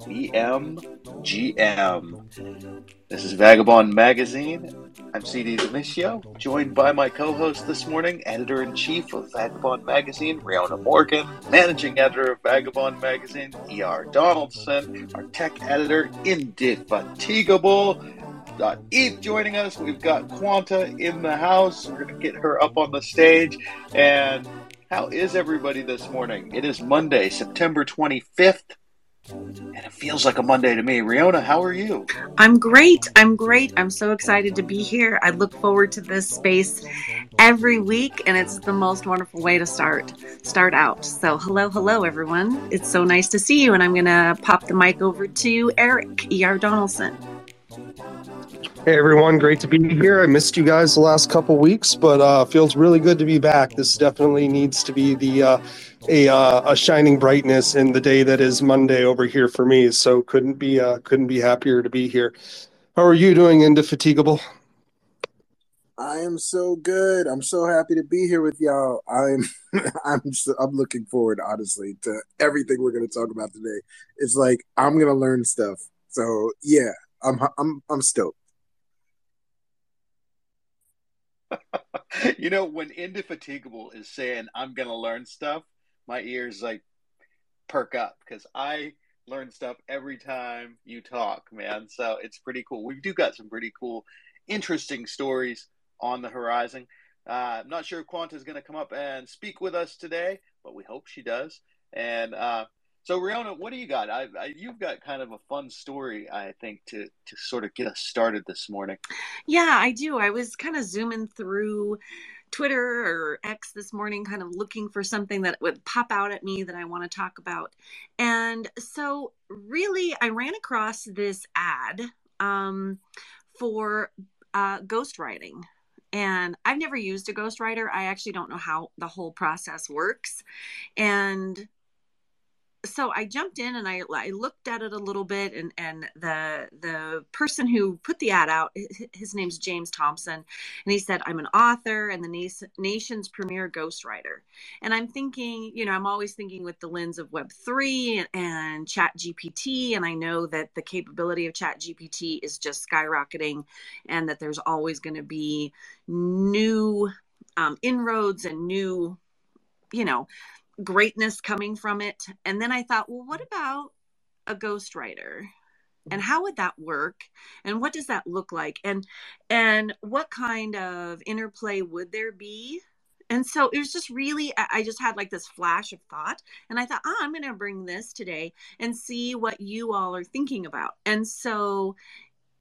VMGM. This is Vagobond Magazine. I'm CD Demisio, joined by my co host this morning, editor in chief of Vagobond Magazine, Riona Morgan, managing editor of Vagobond Magazine, E.R. Donaldson, our tech editor, Indefatigable. Got Eve joining us. We've got Quanta in the house. We're going to get her up on the stage. And how is everybody this morning? It is Monday, September 25th. And it feels like a Monday to me. Riona, how are you? I'm great. I'm great. I'm so excited to be here. I look forward to this space every week and it's the most wonderful way to start start out. So, hello, hello everyone. It's so nice to see you and I'm going to pop the mic over to Eric E.R. Donaldson. Hey everyone, great to be here. I missed you guys the last couple weeks, but uh, feels really good to be back. This definitely needs to be the uh, a uh, a shining brightness in the day that is Monday over here for me. So couldn't be uh, couldn't be happier to be here. How are you doing, Indefatigable? I am so good. I'm so happy to be here with y'all. I'm I'm I'm looking forward honestly to everything we're going to talk about today. It's like I'm going to learn stuff. So, yeah, I'm I'm I'm stoked. you know, when Indefatigable is saying, I'm going to learn stuff, my ears like perk up because I learn stuff every time you talk, man. So it's pretty cool. We do got some pretty cool, interesting stories on the horizon. Uh, I'm not sure if Quanta is going to come up and speak with us today, but we hope she does. And uh, so, Riona, what do you got? I, I, you've got kind of a fun story, I think, to to sort of get us started this morning. Yeah, I do. I was kind of zooming through Twitter or X this morning, kind of looking for something that would pop out at me that I want to talk about. And so, really, I ran across this ad um, for uh, ghostwriting and I've never used a ghostwriter. I actually don't know how the whole process works. And so I jumped in and I, I looked at it a little bit and, and the the person who put the ad out his name's James Thompson and he said I'm an author and the nation's premier ghostwriter. And I'm thinking you know I'm always thinking with the lens of web 3 and, and chat GPT and I know that the capability of chat GPT is just skyrocketing and that there's always going to be new um, inroads and new you know greatness coming from it. And then I thought, well, what about a ghostwriter? And how would that work? And what does that look like? And and what kind of interplay would there be? And so it was just really, I just had like this flash of thought. And I thought, oh, I'm going to bring this today and see what you all are thinking about. And so,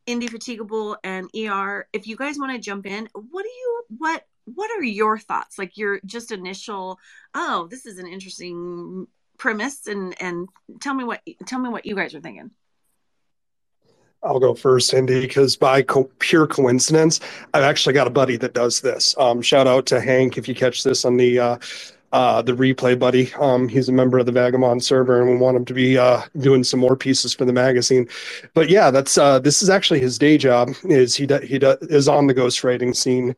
Indefatigable and ER, if you guys want to jump in, what do you, what what are your thoughts like your just initial oh this is an interesting premise and and tell me what tell me what you guys are thinking I'll go first, Indy, because by co- pure coincidence, I've actually got a buddy that does this. Um, shout out to Hank if you catch this on the uh, uh, the replay, buddy. Um, he's a member of the Vagobond server, and we want him to be uh, doing some more pieces for the magazine. But yeah, that's uh, this is actually his day job. Is he do- he do- is on the ghostwriting scene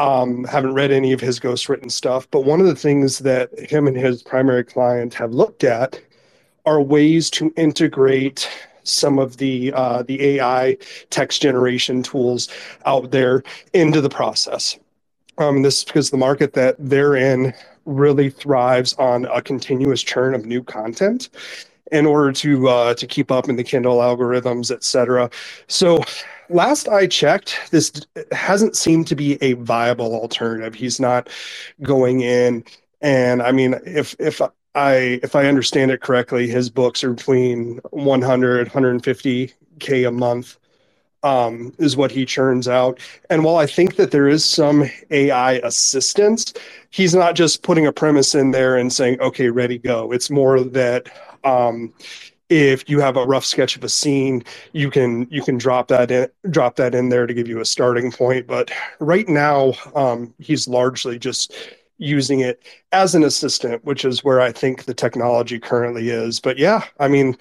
um, haven't read any of his ghostwritten stuff, but one of the things that him and his primary client have looked at are ways to integrate some of the uh, the AI text generation tools out there into the process. Um, this is because the market that they're in really thrives on a continuous churn of new content in order to uh, to keep up in the Kindle algorithms, et cetera. So last I checked, this hasn't seemed to be a viable alternative. He's not going in, and I mean, if if I if I understand it correctly, his books are between 100 150 k a month um, is what he churns out. And while I think that there is some AI assistance, he's not just putting a premise in there and saying, "Okay, ready, go." It's more that um, if you have a rough sketch of a scene you can you can drop that in drop that in there to give you a starting point but right now um, he's largely just using it as an assistant which is where i think the technology currently is but yeah i mean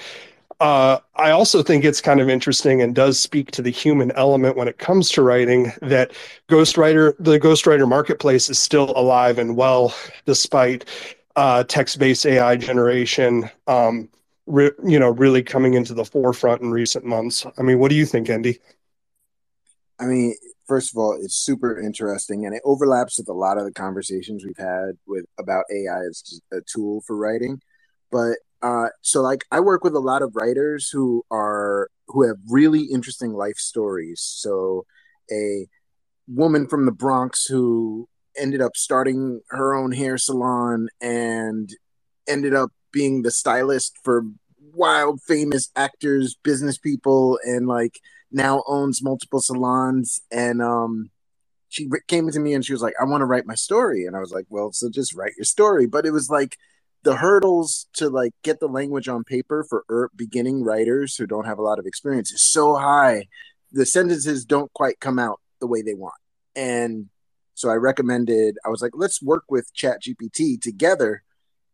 uh, I also think it's kind of interesting and does speak to the human element when it comes to writing that ghostwriter the ghostwriter marketplace is still alive and well despite uh, text-based AI generation, um, re- you know, really coming into the forefront in recent months. I mean, what do you think, Andy? I mean, first of all, it's super interesting, and it overlaps with a lot of the conversations we've had with about AI as a tool for writing. But uh, so, like, I work with a lot of writers who are who have really interesting life stories. So, a woman from the Bronx who ended up starting her own hair salon and ended up being the stylist for wild famous actors, business people, and like now owns multiple salons. And um, she came to me and she was like, "I want to write my story," and I was like, "Well, so just write your story." But it was like the hurdles to like get the language on paper for er- beginning writers who don't have a lot of experience is so high. The sentences don't quite come out the way they want, and so I recommended. I was like, "Let's work with Chat GPT together."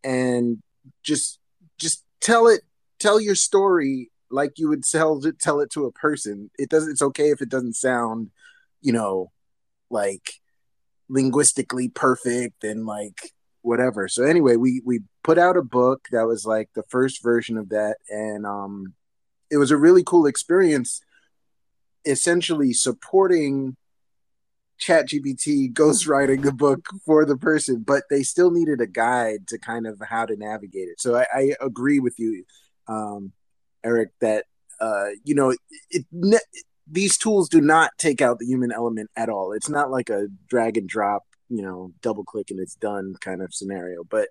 and just just tell it tell your story like you would tell tell it to a person. It doesn't. It's okay if it doesn't sound, you know, like linguistically perfect and like whatever. So anyway, we we put out a book that was like the first version of that, and um, it was a really cool experience. Essentially, supporting ChatGPT ghostwriting the book for the person, but they still needed a guide to kind of how to navigate it. So I, I agree with you, um, Eric, that uh, you know it, it, these tools do not take out the human element at all. It's not like a drag and drop, you know, double click and it's done kind of scenario. But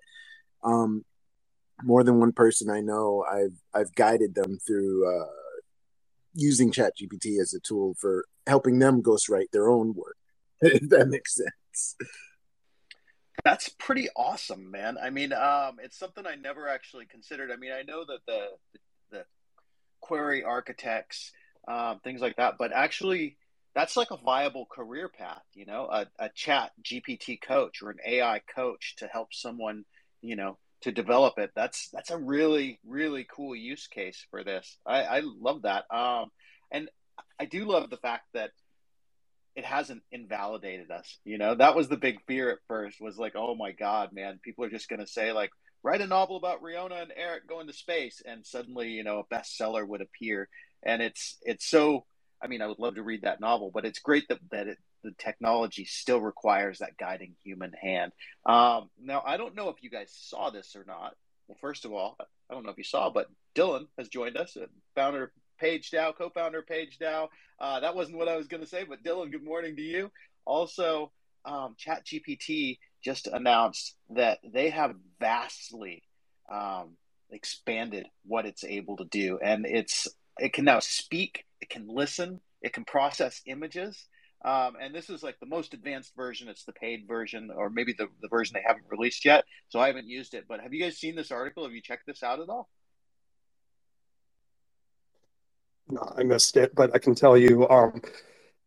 um, more than one person I know, I've I've guided them through uh, using ChatGPT as a tool for helping them ghostwrite their own work. if that makes sense. That's pretty awesome, man. I mean, um, it's something I never actually considered. I mean, I know that the the, query architects, um, things like that, but actually, that's like a viable career path. You know, a, a chat GPT coach or an AI coach to help someone, you know, to develop it. That's that's a really really cool use case for this. I, I love that. Um, and I do love the fact that it hasn't invalidated us. You know, that was the big fear at first was like, oh my God, man, people are just going to say, like, write a novel about Riona and Eric going to space. And suddenly, you know, a bestseller would appear. And it's, it's so, I mean, I would love to read that novel, but it's great that, that it, the technology still requires that guiding human hand. Um, now, I don't know if you guys saw this or not. Well, first of all, I don't know if you saw, but Dylan has joined us, founder Page DAO, co-founder Page DAO. Uh, that wasn't what I was going to say, but Dylan, good morning to you. Also, um, ChatGPT just announced that they have vastly um, expanded what it's able to do, and it's it can now speak, it can listen, it can process images. Um, and this is like the most advanced version. It's the paid version, or maybe the, the version they haven't released yet. So I haven't used it. But have you guys seen this article? Have you checked this out at all? no, I missed it, but I can tell you, um,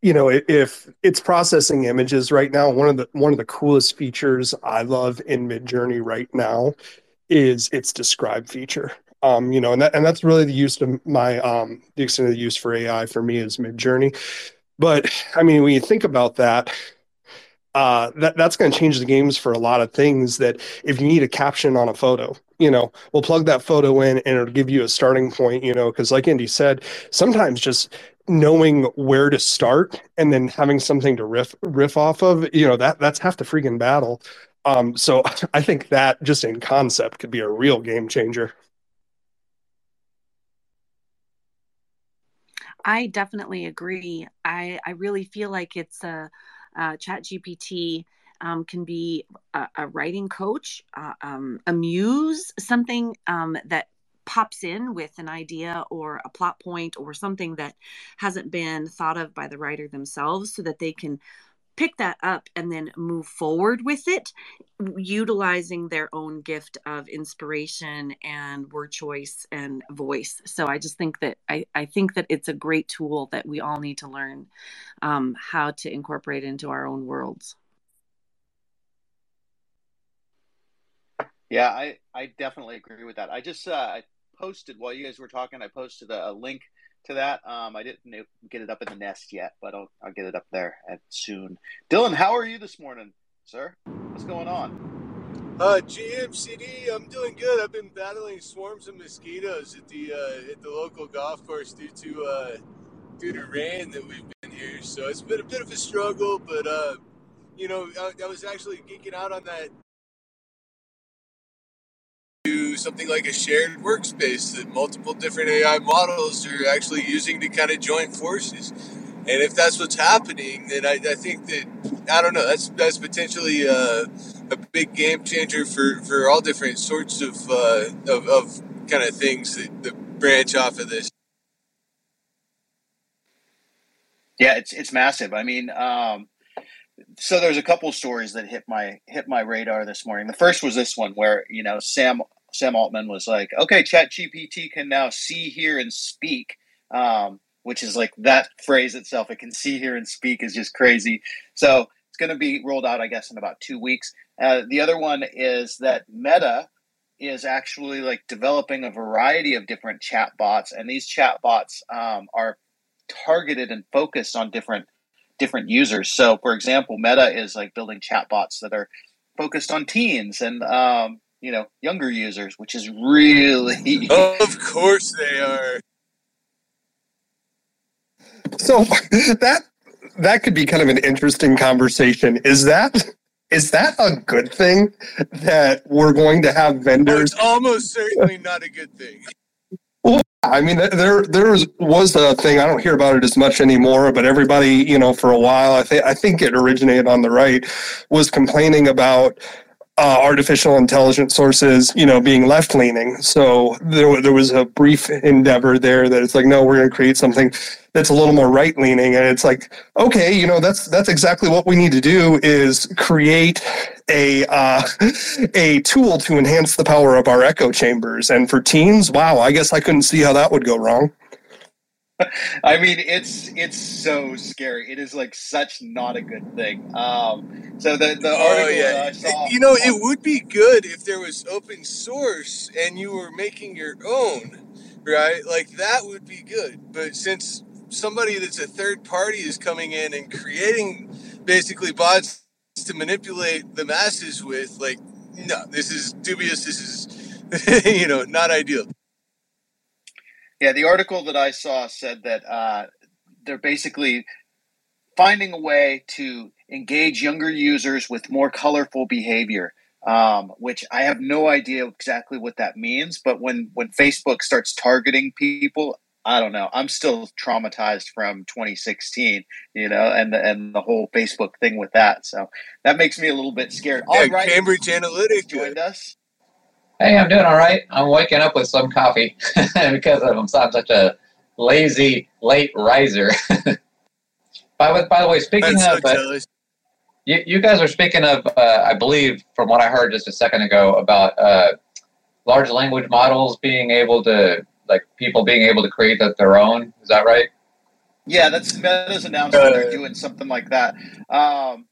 you know, if it's processing images right now, one of the one of the coolest features I love in Midjourney right now is its describe feature. Um, you know, and that and that's really the use of my um the extent of the use for AI for me is Midjourney. But I mean, when you think about that, uh, that that's going to change the games for a lot of things. That if you need a caption on a photo, you know, we'll plug that photo in and it'll give you a starting point. You know, because like Andy said, sometimes just knowing where to start and then having something to riff riff off of, you know, that that's half the freaking battle. Um, so I think that just in concept could be a real game changer. I definitely agree. I I really feel like it's a uh, Chat GPT um, can be a, a writing coach, uh, um, a muse, something um, that pops in with an idea or a plot point or something that hasn't been thought of by the writer themselves so that they can pick that up and then move forward with it utilizing their own gift of inspiration and word choice and voice. So i just think that i, I think that it's a great tool that we all need to learn um, how to incorporate into our own worlds yeah i i definitely agree with that i just uh, i posted while you guys were talking i posted a, a link to that. Um, I didn't get it up in the nest yet, but I'll, I'll get it up there soon. Dylan, how are you this morning, sir? What's going on? Uh, GMCD, I'm doing good. I've been battling swarms of mosquitoes at the uh, at the local golf course due to uh, due to rain that we've been here. So it's been a bit of a struggle, but uh, you know, I, I was actually geeking out on that to something like a shared workspace that multiple different AI models are actually using to kind of join forces. And if that's what's happening, then I, I think that I don't know. That's that's potentially a, a big game changer for, for all different sorts of uh, of, of kind of things that, that branch off of this. Yeah, it's it's massive. I mean, um, so there's a couple stories that hit my hit my radar this morning. The first was this one where you know Sam Sam Altman was like, "Okay, Chat GPT can now see, hear, and speak," um, which is like that phrase itself. It can see, hear, and speak is just crazy. So it's going to be rolled out, I guess, in about two weeks. Uh, the other one is that Meta is actually like developing a variety of different chat bots, and these chat bots um, are targeted and focused on different different users. So, for example, Meta is like building chat bots that are focused on teens and um, you know younger users, which is really of course they are. So that that could be kind of an interesting conversation. Is that is that a good thing that we're going to have vendors? it's almost certainly not a good thing. Well, I mean, there there was, was a thing. I don't hear about it as much anymore, but everybody, you know, for a while, I think I think it originated on the right, was complaining about uh, artificial intelligence sources, you know, being left leaning. So there, there was a brief endeavor there that it's like, no, we're going to create something that's a little more right leaning. And it's like, okay, you know, that's that's exactly what we need to do is create a uh, a tool to enhance the power of our echo chambers. And for teens, wow, I guess I couldn't see how that would go wrong. I mean, it's it's so scary. It is like such not a good thing. Um, so the the Oh article yeah, that I saw, you know, it would be good if there was open source and you were making your own, right? Like that would be good. But since somebody that's a third party is coming in and creating basically bots to manipulate the masses with, like, no, this is dubious. This is, you know, not ideal. Yeah, the article that I saw said that uh, they're basically finding a way to engage younger users with more colorful behavior. Um, which I have no idea exactly what that means, but when when Facebook starts targeting people, I don't know. I'm still traumatized from 2016, you know, and the and the whole Facebook thing with that. So that makes me a little bit scared. Yeah, All right, Cambridge Analytica. joined us. Hey, I'm doing all right. I'm waking up with some coffee because I'm, I'm such a lazy late riser. by, the- by the way, speaking so of, uh, you, you guys are speaking of, uh, I believe, from what I heard just a second ago, about uh, large language models being able to, like, people being able to create that their own. Is that right? Yeah, that's Meta's announcement. Uh, they're doing something like that. Um,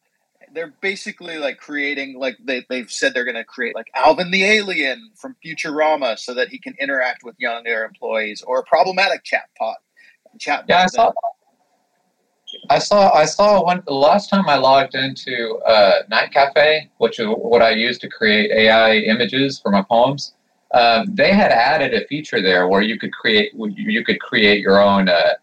they're basically like creating, like they, they've said they're going to create like Alvin the alien from Futurama so that he can interact with younger employees or a problematic chatbot. Chatbot. Yeah, I saw. I saw. I saw one. The last time I logged into uh, Night Cafe, which is what I use to create AI images for my poems. Um, they had added a feature there where you could create. You could create your own. Uh,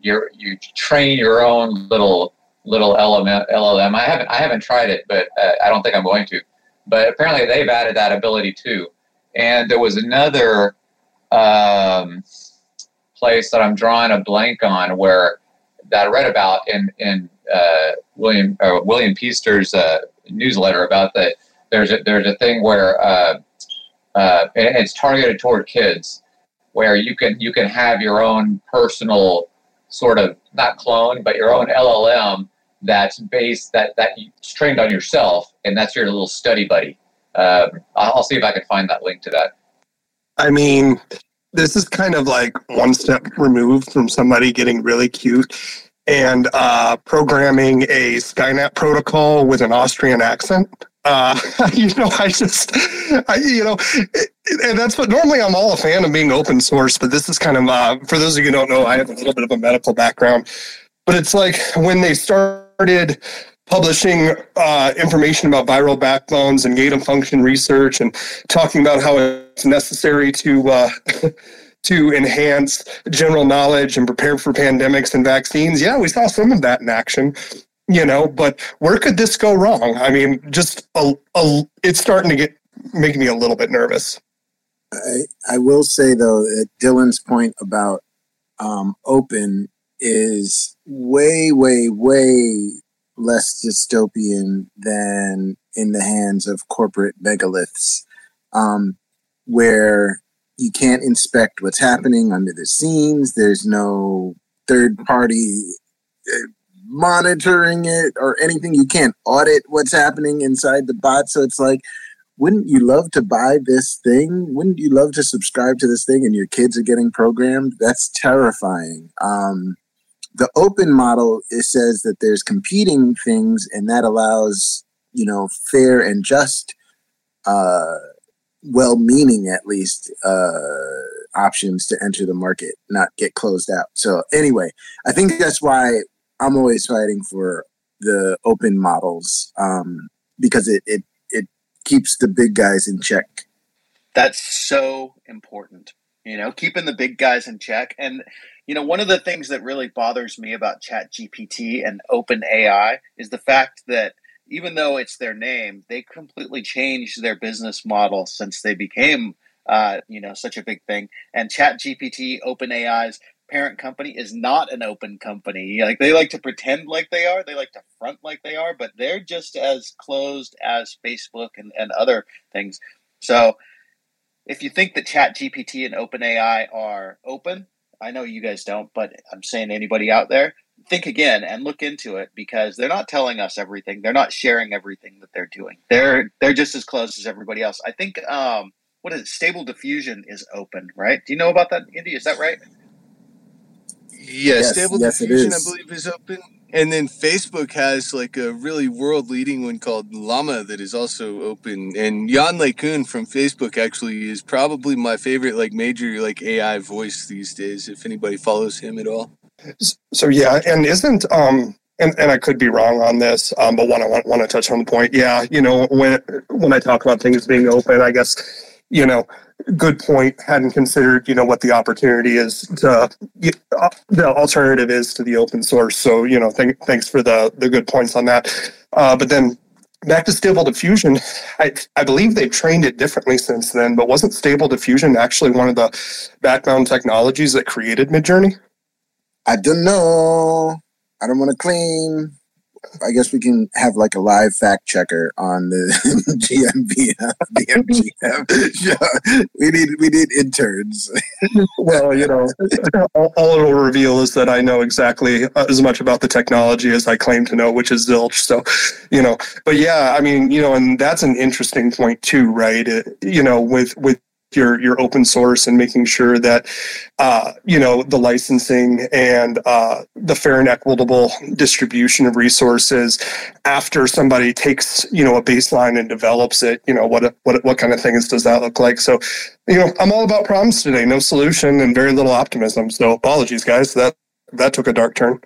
your you train your own little little LLM. I haven't. I haven't tried it, but uh, I don't think I'm going to. But apparently, they've added that ability too. And there was another um, place that I'm drawing a blank on where that I read about in in uh, William uh, William Peaster's uh, newsletter about that. There's a, there's a thing where uh, and it's targeted toward kids, where you can you can have your own personal sort of not clone, but your own LLM that's based that that that's trained on yourself, and that's your little study buddy. Um, I'll see if I can find that link to that. I mean, this is kind of like one step removed from somebody getting really cute and uh, programming a Skynet protocol with an Austrian accent. Uh, you know, I just, I, you know, it, and that's what normally I'm all a fan of being open source, but this is kind of, uh, for those of you who don't know, I have a little bit of a medical background, but it's like when they started publishing uh, information about viral backbones and gain of function research and talking about how it's necessary to uh, to enhance general knowledge and prepare for pandemics and vaccines. Yeah, we saw some of that in action, you know, but where could this go wrong? I mean, just a, a, it's starting to get making me a little bit nervous. I, I will say though that Dylan's point about um, open is way, way, way less dystopian than in the hands of corporate megaliths, um, where you can't inspect what's happening under the scenes. There's no third party uh, monitoring it or anything. You can't audit what's happening inside the bot. So it's like, wouldn't you love to buy this thing? Wouldn't you love to subscribe to this thing and your kids are getting programmed? That's terrifying. Um, the open model it says that there's competing things and that allows you know fair and just uh, well-meaning at least uh, options to enter the market not get closed out. So anyway i think that's why i'm always fighting for the open models um, because it, it it keeps the big guys in check. That's so important you know keeping the big guys in check and you know, one of the things that really bothers me about Chat GPT and Open AI is the fact that even though it's their name, they completely changed their business model since they became, uh, you know, such a big thing. And Chat GPT, Open AI's parent company, is not an open company. Like they like to pretend like they are, they like to front like they are, but they're just as closed as Facebook and, and other things. So if you think that Chat GPT and Open AI are open, I know you guys don't, but I'm saying anybody out there, think again and look into it because they're not telling us everything. They're not sharing everything that they're doing. They're they're just as close as everybody else. I think um, what is it? Stable diffusion is open, right? Do you know about that, Indy? Is that right? Yeah, yes, Stable yes, Diffusion, I believe, is open. And then Facebook has like a really world leading one called Llama that is also open. And Yann LeCun from Facebook actually is probably my favorite like major like AI voice these days. If anybody follows him at all. So yeah, and isn't um and, and I could be wrong on this, um, but one I want, want to touch on the point. Yeah, you know when when I talk about things being open, I guess you know good point. Hadn't considered, you know, what the opportunity is to uh, the alternative is to the open source. So, you know, th- thanks for the the good points on that. Uh, but then back to stable diffusion, I I believe they've trained it differently since then. But wasn't stable diffusion actually one of the background technologies that created Midjourney? I don't know. I don't want to claim. I guess we can have like a live fact checker on the GMB VMGM. we need we need interns. well, you know, all, all, it'll reveal is that I know exactly uh, as much about the technology as I claim to know, which is zilch. So, you know, but yeah, I mean, you know, and that's an interesting point too, right? It, you know, with with your your open source and making sure that uh, you know the licensing and uh, the fair and equitable distribution of resources after somebody takes you know a baseline and develops it you know what what what kind of things does that look like? So you know i'm all about problems today no solution and very little optimism. So apologies guys that that took a dark turn.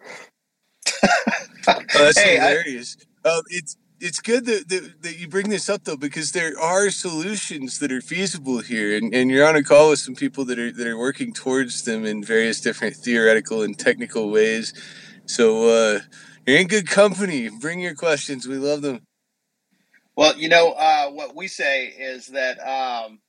Oh, that's hey, hilarious. I, um, it's it's good that, that, that, you bring this up though because there are solutions that are feasible here and, and you're on a call with some people that are that are working towards them in various different theoretical and technical ways. So uh, you're in good company. Bring your questions. We love them. Well you know uh, what we say is that um,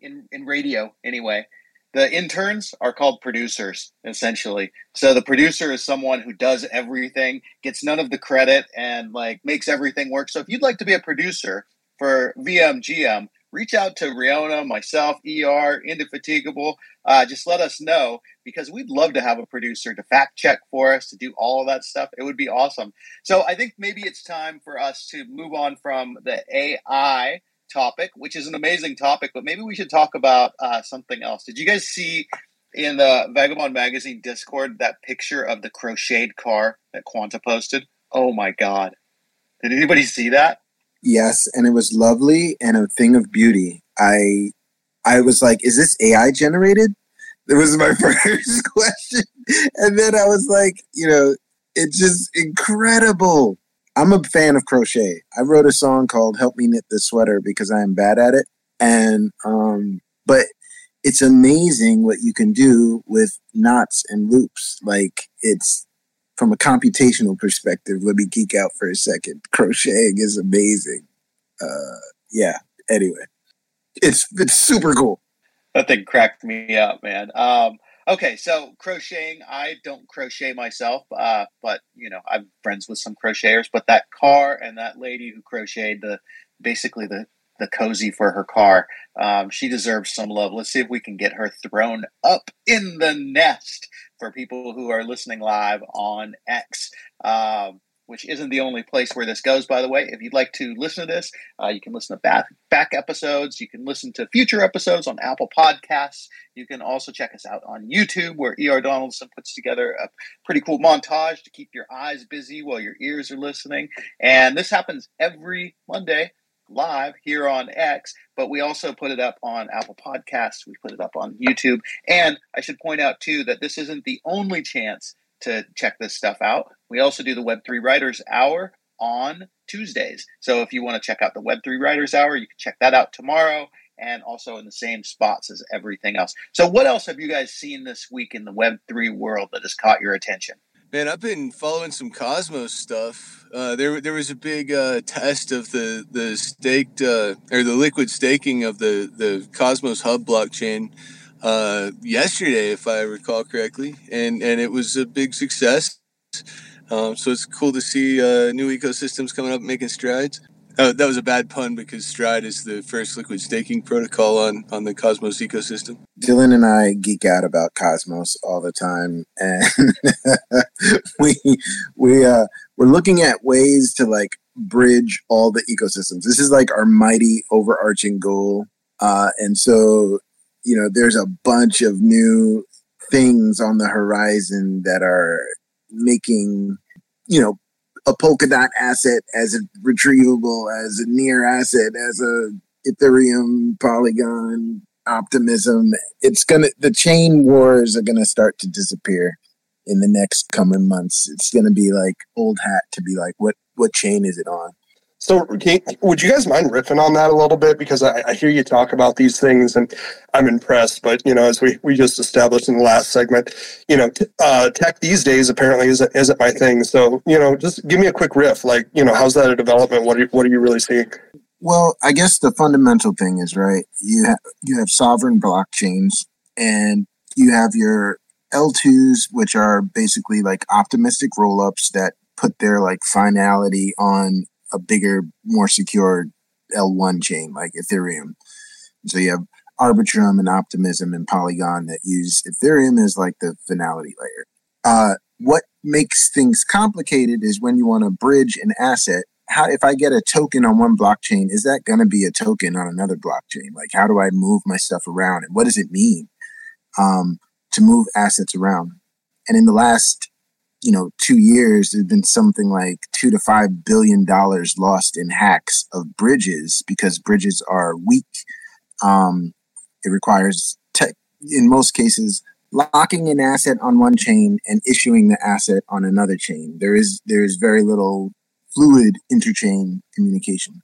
in in radio anyway the interns are called producers essentially. So the producer is someone who does everything gets none of the credit and like makes everything work. So if you'd like to be a producer for vmgm reach out to riona myself er indefatigable. Uh, just let us know because we'd love to have a producer to fact check for us to do all of that stuff. It would be awesome. So i think maybe it's time for us to move on from the ai topic, which is an amazing topic, but maybe we should talk about uh, something else. Did you guys see in the Vagobond Magazine Discord that picture of the crocheted car that Quanta posted? Oh my God. Did anybody see that? Yes, and it was lovely and a thing of beauty. I I was like, is this AI generated? That was my first question. And then I was like, you know, it's just incredible. I'm a fan of crochet. I wrote a song called "Help Me Knit This Sweater" because I am bad at it, and um, but it's amazing what you can do with knots and loops. Like it's from a computational perspective. Let me geek out for a second. Crocheting is amazing. Uh, yeah. Anyway, it's it's super cool. That thing cracked me up, man. Um, okay, so crocheting, I don't crochet myself, uh, but you know, I'm friends with some crocheters. But that car and that lady who crocheted the basically the the cozy for her car. Um, she deserves some love. Let's see if we can get her thrown up in the nest for people who are listening live on X. Um, which isn't the only place where this goes, by the way. If you'd like to listen to this, uh, you can listen to back, back episodes. You can listen to future episodes on Apple Podcasts. You can also check us out on YouTube, where E.R. Donaldson puts together a pretty cool montage to keep your eyes busy while your ears are listening. And this happens every Monday live here on X, but we also put it up on Apple Podcasts. We put it up on YouTube. And I should point out, too, that this isn't the only chance to check this stuff out. We also do the Web3 Writers Hour on Tuesdays. So if you want to check out the Web3 Writers Hour, you can check that out tomorrow and also in the same spots as everything else. So, what else have you guys seen this week in the Web3 world that has caught your attention? Man, I've been following some Cosmos stuff. Uh, there, there was a big uh, test of the the staked uh, or the liquid staking of the the Cosmos Hub blockchain uh, yesterday, if I recall correctly, and and it was a big success. Um, so it's cool to see uh, new ecosystems coming up, making strides. Uh, that was a bad pun because Stride is the first liquid staking protocol on, on the Cosmos ecosystem. Dylan and I geek out about Cosmos all the time, and we we uh, we're looking at ways to like bridge all the ecosystems. This is like our mighty overarching goal, uh, and so you know, there's a bunch of new things on the horizon that are making you know a Polkadot asset as a retrievable, as a near asset, as a Ethereum, Polygon, Optimism. It's gonna the chain wars are gonna start to disappear in the next coming months. It's gonna be like old hat to be like, what what chain is it on? So, would you guys mind riffing on that a little bit? Because I, I, hear you talk about these things, and I'm impressed. But you know, as we, we just established in the last segment, you know, t- uh, tech these days apparently isn't isn't my thing. So, you know, just give me a quick riff. Like, you know, how's that a development? What are you, what are you really seeing? Well, I guess the fundamental thing is right. You you have sovereign blockchains, and you have your L2s, which are basically like optimistic rollups that put their like finality on a bigger, more secure L1 chain like Ethereum. So you have Arbitrum and Optimism and Polygon that use Ethereum as like the finality layer. Uh, what makes things complicated is when you want to bridge an asset. How if I get a token on one blockchain, is that going to be a token on another blockchain? Like, how do I move my stuff around, and what does it mean um, to move assets around? And in the last you know two years there's been something like two to five billion dollars lost in hacks of bridges because bridges are weak. Um, it requires tech in most cases locking an asset on one chain and issuing the asset on another chain. There is there is very little fluid interchain communication.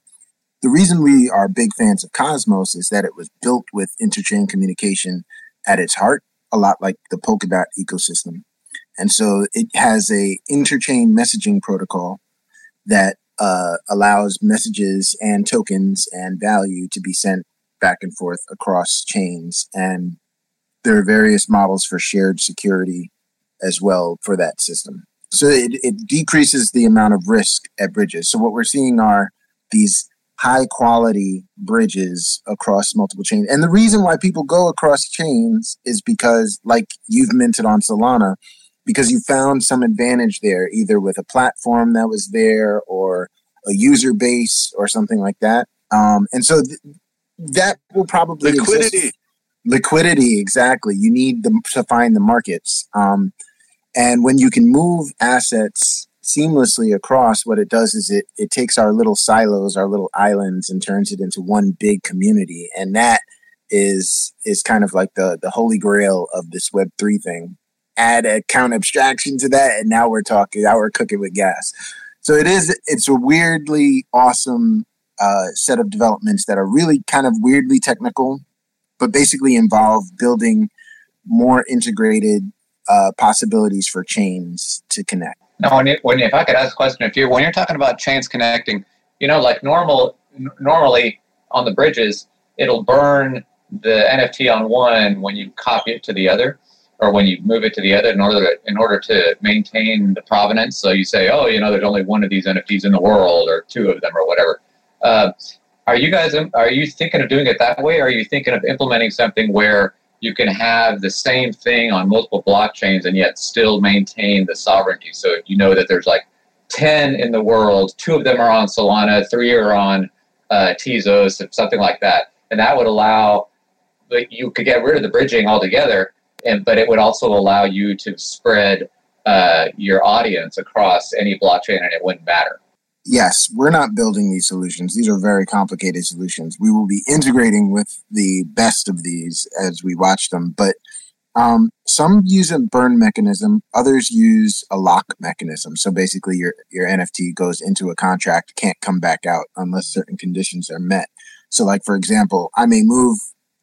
The reason we are big fans of cosmos is that it was built with interchain communication at its heart a lot like the polkadot ecosystem and so it has a interchain messaging protocol that uh, allows messages and tokens and value to be sent back and forth across chains. And there are various models for shared security as well for that system. So it, it decreases the amount of risk at bridges. So what we're seeing are these high quality bridges across multiple chains. And the reason why people go across chains is because, like you've minted on Solana, because you found some advantage there, either with a platform that was there or a user base or something like that. Um, and so th- that will probably liquidity. Exist. Liquidity, exactly. You need them to find the markets. Um, and when you can move assets seamlessly across, what it does is it it takes our little silos, our little islands, and turns it into one big community. And that is is kind of like the the holy grail of this Web three thing add account abstraction to that, and now we're talking. Now we're cooking with gas. So it is. It's a weirdly awesome uh, set of developments that are really kind of weirdly technical, but basically involve building more integrated uh, possibilities for chains to connect. Now, when, you, when you, if I could ask a question, if you when you're talking about chains connecting, you know, like normal normally on the bridges, it'll burn the NFT on one when you copy it to the other, or when you move it to the other in order to, in order to maintain the provenance. So you say, oh, you know, there's only one of these NFTs in the world, or two of them, or whatever. Uh, are you guys are you thinking of doing it that way? Or are you thinking of implementing something where you can have the same thing on multiple blockchains and yet still maintain the sovereignty? So you know that there's like 10 in the world, two of them are on Solana, three are on uh, Tezos, something like that. And that would allow, like, you could get rid of the bridging altogether, and but it would also allow you to spread uh, your audience across any blockchain and it wouldn't matter yes, we're not building these solutions. These are very complicated solutions. We will be integrating with the best of these as we watch them, but um, some use a burn mechanism, others use a lock mechanism. So basically, your your NFT goes into a contract, can't come back out unless certain conditions are met. So, like for example, I may move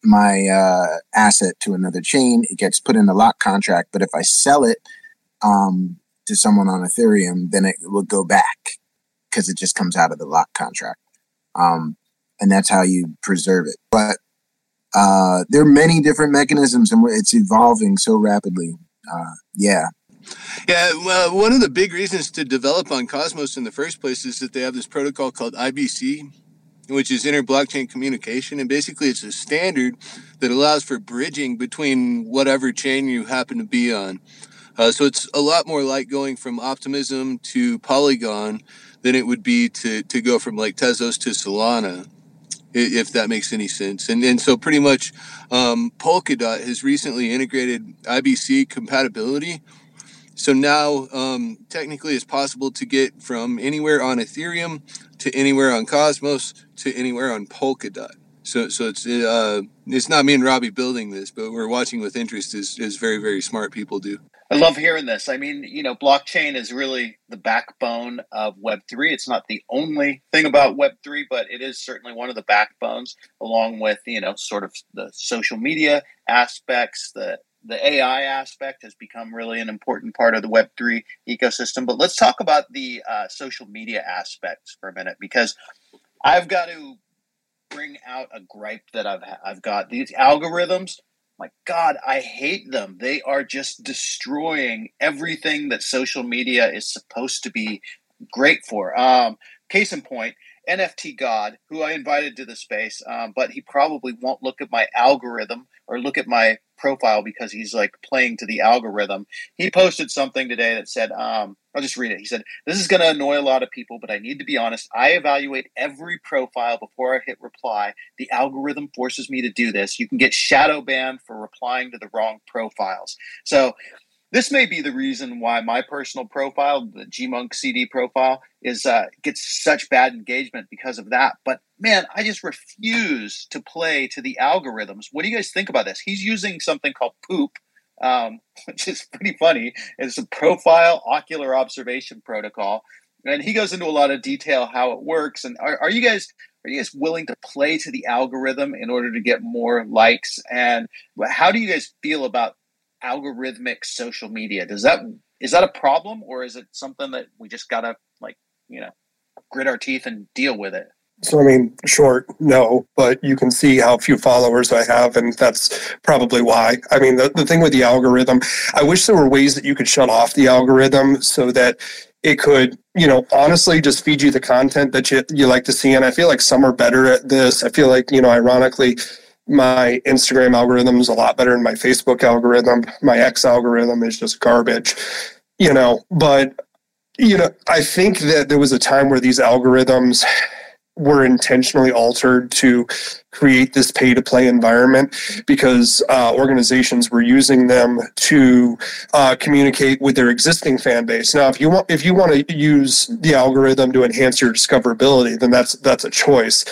my uh, asset to another chain, it gets put in a lock contract, but if I sell it um, to someone on Ethereum, then it will go back because it just comes out of the lock contract. Um, and that's how you preserve it. But uh, there are many different mechanisms and it's evolving so rapidly. Uh, yeah. Yeah, well, one of the big reasons to develop on Cosmos in the first place is that they have this protocol called IBC, which is inter blockchain communication. And basically, it's a standard that allows for bridging between whatever chain you happen to be on. Uh, so it's a lot more like going from Optimism to Polygon than it would be to, to go from like Tezos to Solana, if that makes any sense. And, and so pretty much um, Polkadot has recently integrated IBC compatibility. So now um, technically it's possible to get from anywhere on Ethereum to anywhere on Cosmos to anywhere on Polkadot. So, so it's uh, it's not me and Robbie building this, but we're watching with interest as, as very, very smart people do. I love hearing this. I mean, you know, blockchain is really the backbone of Web3. It's not the only thing about Web3, but it is certainly one of the backbones, along with, you know, sort of the social media aspects, the the AI aspect has become really an important part of the Web3 ecosystem. But let's talk about the uh, social media aspects for a minute, because I've got to bring out a gripe that I've I've got. These algorithms my God, I hate them. They are just destroying everything that social media is supposed to be great for. Um, case in point, NFT God, who I invited to the space, um, but he probably won't look at my algorithm or look at my profile because he's like playing to the algorithm. He posted something today that said, um, I'll just read it. He said, This is going to annoy a lot of people, but I need to be honest. I evaluate every profile before I hit reply. The algorithm forces me to do this. You can get shadow banned for replying to the wrong profiles. So, this may be the reason why my personal profile, the GMonk CD profile, is uh, gets such bad engagement because of that. But man, I just refuse to play to the algorithms. What do you guys think about this? He's using something called Poop, um, which is pretty funny. It's a profile ocular observation protocol, and he goes into a lot of detail how it works. And are, are you guys are you guys willing to play to the algorithm in order to get more likes? And how do you guys feel about algorithmic social media. Does that is that a problem or is it something that we just gotta like you know grit our teeth and deal with it? So I mean, short, no, but you can see how few followers I have, and that's probably why. I mean, the, the thing with the algorithm, I wish there were ways that you could shut off the algorithm so that it could, you know, honestly just feed you the content that you, you like to see. And I feel like some are better at this. I feel like, you know, ironically, my Instagram algorithm is a lot better than my Facebook algorithm. My X algorithm is just garbage, you know. But, you know, I think that there was a time where these algorithms were intentionally altered to create this pay to play environment because uh, organizations were using them to uh, communicate with their existing fan base. Now, if you want if you want to use the algorithm to enhance your discoverability, then that's that's a choice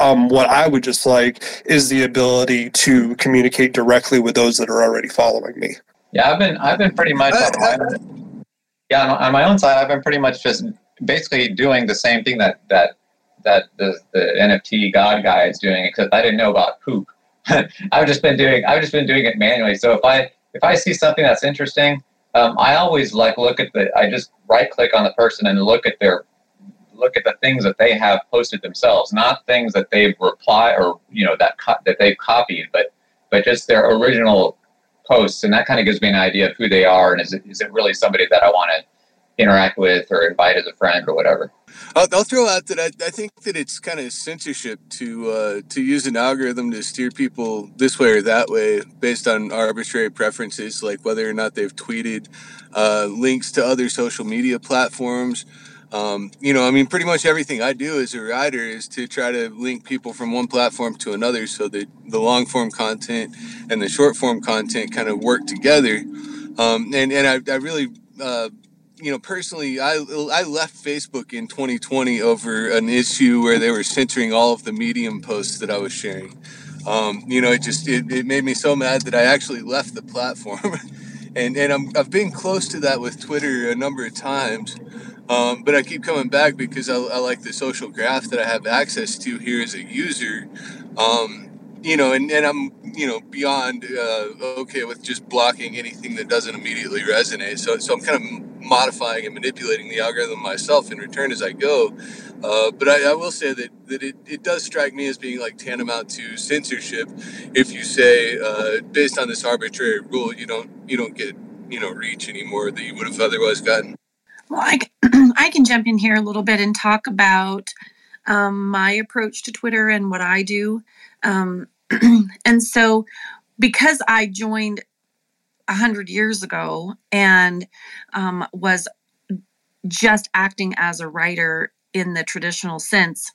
um, what I would just like is the ability to communicate directly with those that are already following me. Yeah, I've been I've been pretty much on my, yeah on my own side. I've been pretty much just basically doing the same thing that that that the, the NFT God guy is doing, except I didn't know about poop. I've just been doing I've just been doing it manually. So if I if I see something that's interesting, um, I always like look at the I just right click on the person and look at their look at the things that they have posted themselves, not things that they've replied or you know that co- that they've copied, but but just their original posts, and that kind of gives me an idea of who they are and is it is it really somebody that I want to interact with or invite as a friend or whatever. I'll, I'll throw out that I, I, think that it's kind of censorship to uh, to use an algorithm to steer people this way or that way based on arbitrary preferences, like whether or not they've tweeted uh, links to other social media platforms. Um, you know, I mean, pretty much everything I do as a writer is to try to link people from one platform to another so that the long form content and the short form content kind of work together. Um, and and I, I really uh, you know, personally, I I left Facebook in 2020 over an issue where they were censoring all of the Medium posts that I was sharing. Um, you know, it just it, it made me so mad that I actually left the platform. and and I'm, I've been close to that with Twitter a number of times, um, but I keep coming back because I, I, like the social graph that I have access to here as a user. Um, you know, and, and I'm, you know, beyond uh, okay with just blocking anything that doesn't immediately resonate. So, so I'm kind of modifying and manipulating the algorithm myself in return as I go. Uh, but I, I, will say that, that it, it does strike me as being like tantamount to censorship if you say, uh, based on this arbitrary rule, you don't, you don't get, you know, reach anymore that you would have otherwise gotten. Well, I, I can jump in here a little bit and talk about um, my approach to Twitter and what I do. Um, and so, because I joined a hundred years ago and um, was just acting as a writer in the traditional sense,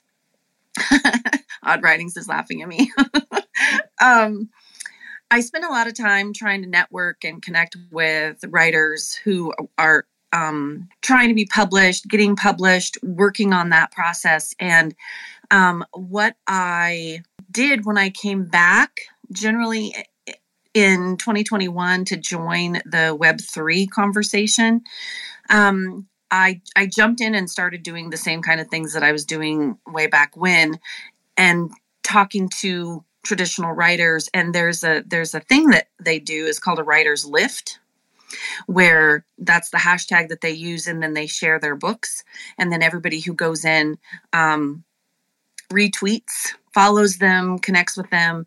Odd Writings is laughing at me. um, I spend a lot of time trying to network and connect with writers who are um, trying to be published, getting published, working on that process. And um, what I did when I came back, generally in 2021, to join the Web3 conversation, um, I, I jumped in and started doing the same kind of things that I was doing way back when and talking to traditional writers and there's a there's a thing that they do is called a writer's lift where that's the hashtag that they use and then they share their books and then everybody who goes in um, retweets follows them connects with them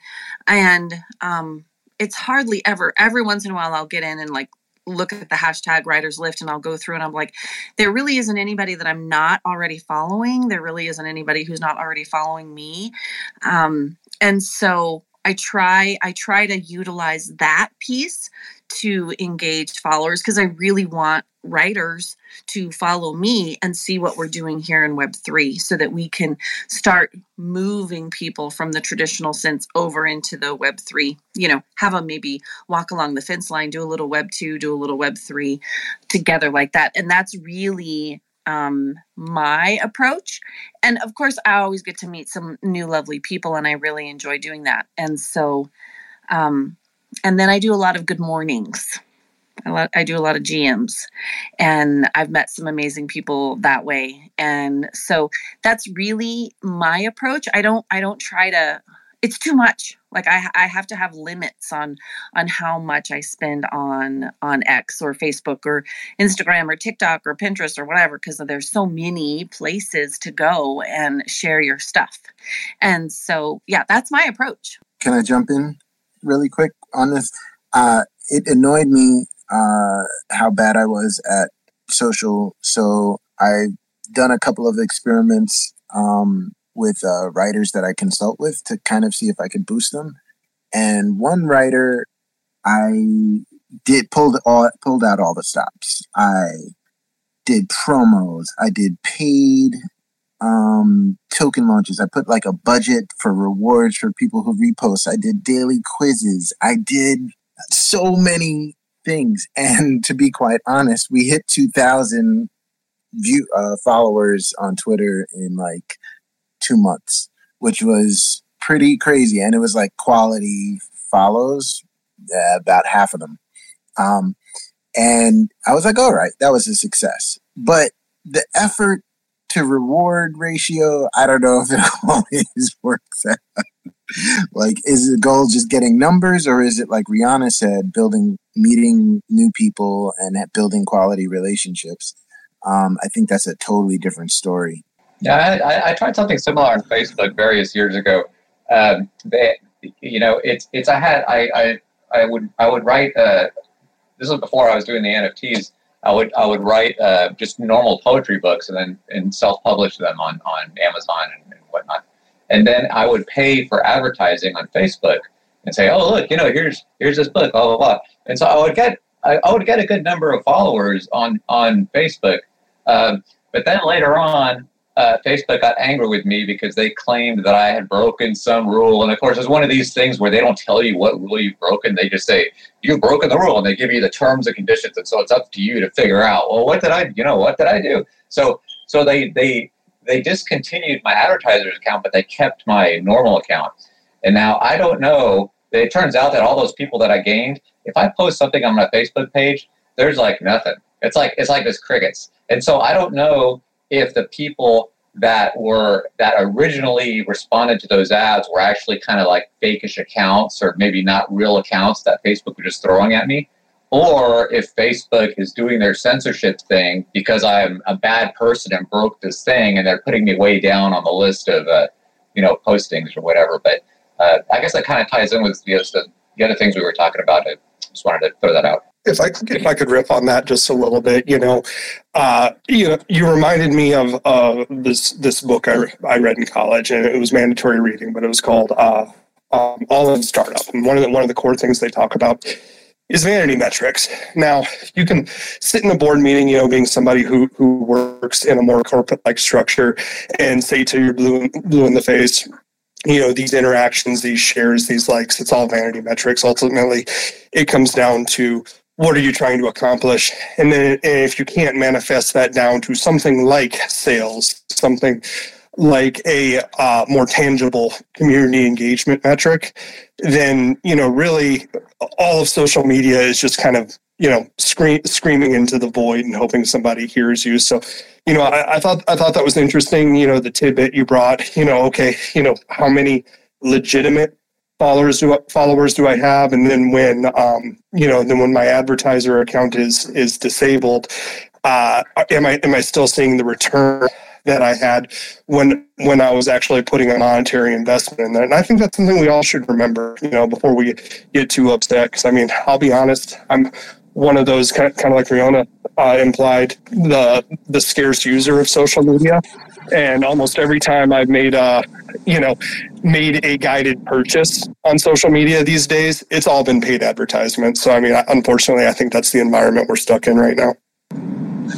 and um, it's hardly ever every once in a while i'll get in and like look at the hashtag writers lift and I'll go through and I'm like, there really isn't anybody that I'm not already following. There really isn't anybody who's not already following me. Um, and so I try I try to utilize that piece to engage followers because I really want writers to follow me and see what we're doing here in Web3 so that we can start moving people from the traditional sense over into the Web3. You know, have them maybe walk along the fence line, do a little Web2, do a little Web3 together like that. And that's really um, my approach. And of course, I always get to meet some new lovely people, and I really enjoy doing that. And so, um, and then I do a lot of good mornings. I, do a lot of GMs, and I've met some amazing people that way. And so that's really my approach. I don't I don't try to it's too much. Like I, I have to have limits on on how much i spend on on x or facebook or instagram or tiktok or pinterest or whatever because there's so many places to go and share your stuff. And so yeah that's my approach. Can i jump in really quick on this? Uh, it annoyed me uh, how bad i was at social. So i've done a couple of experiments um, with uh, writers that I consult with to kind of see if I could boost them. And one writer, I did pulled all pulled out all the stops. I did promos. I did paid um, token launches. I put like a budget for rewards for people who repost. I did daily quizzes. I did so many things. And to be quite honest, we hit 2,000 view uh, followers on Twitter in like two months, which was pretty crazy. And it was like quality follows, uh, about half of them. Um, and I was like, all right, that was a success. But the effort to reward ratio. I don't know if it always works out. like, is the goal just getting numbers, or is it like Rihanna said, building, meeting new people and building quality relationships? Um, I think that's a totally different story. Yeah, I, I, tried something similar on Facebook various years ago. Um, they, you know, it's it's I had I I, I would I would write. Uh, this was before I was doing the NFTs. I would I would write uh, just normal poetry books and then and self publish them on on Amazon and, and, whatnot. And then I would pay for advertising on Facebook and say, oh look, you know, here's here's this book, blah blah blah. And so I would get I, I would get a good number of followers on on Facebook. Um, but then later on, uh, Facebook got angry with me because they claimed that I had broken some rule. And of course, it's one of these things where they don't tell you what rule you've broken. They just say, you've broken the rule. And they give you the terms and conditions. And so it's up to you to figure out, well, what did I, you know, what did I do? So, so they, they, they discontinued my advertiser's account, but they kept my normal account. And now I don't know. It turns out that all those people that I gained, if I post something on my Facebook page, there's like nothing. It's like it's like this crickets. And so I don't know if the people that were that originally responded to those ads were actually kind of like fakeish accounts or maybe not real accounts that Facebook was just throwing at me, or if Facebook is doing their censorship thing because I'm a bad person and broke this thing and they're putting me way down on the list of uh, you know postings or whatever. But uh, I guess that kind of ties in with the, the other things we were talking about. I just wanted to throw that out if I if I could riff on that just a little bit, you know, uh, you you reminded me of uh, this this book I, I read in college, and it was mandatory reading, but it was called uh, um, All in Startup, and one of the one of the core things they talk about is vanity metrics. Now, you can sit in a board meeting, you know, being somebody who who works in a more corporate like structure, and say to your blue blue in the face, you know these interactions these shares these likes it's all vanity metrics ultimately it comes down to what are you trying to accomplish? And then if you can't manifest that down to something like sales something like a uh, more tangible community engagement metric then you know really all of social media is just kind of you know scream, screaming into the void and hoping somebody hears you. So you know I, I thought i thought that was interesting you know the tidbit you brought you know okay you know how many legitimate followers do followers do I have? And then when um, you know, then when my advertiser account is is disabled, uh, am I am I still seeing the return that I had when when I was actually putting a monetary investment in there? And I think that's something we all should remember, you know, before we get too upset. Because I mean, I'll be honest, I'm one of those kind of, kind of like Riona uh, implied, the the scarce user of social media and almost every time I've made a, you know, made a guided purchase on social media these days, it's all been paid advertisement. So I mean, unfortunately, I think that's the environment we're stuck in right now.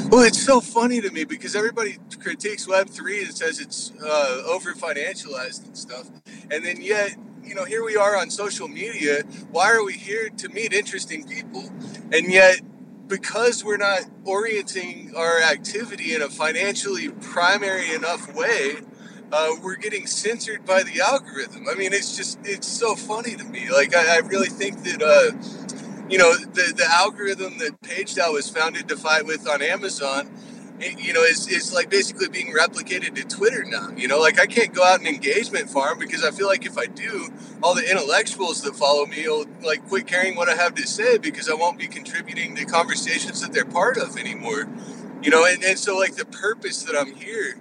Well, it's so funny to me because everybody critiques Web three and says it's uh, over financialized and stuff, and then yet you know here we are on social media. Why are we here to meet interesting people, and yet because we're not orienting our activity in a financially primary enough way, uh, we're getting censored by the algorithm. I mean, it's just, it's so funny to me. Like, I, I really think that, uh, you know, the, the algorithm that PageDAO was founded to fight with on Amazon you know, is, is like basically being replicated to Twitter now. You know, like I can't go out and engagement farm because I feel like if I do, all the intellectuals that follow me will like quit caring what I have to say because I won't be contributing to conversations that they're part of anymore. You know, and, and so like the purpose that I'm here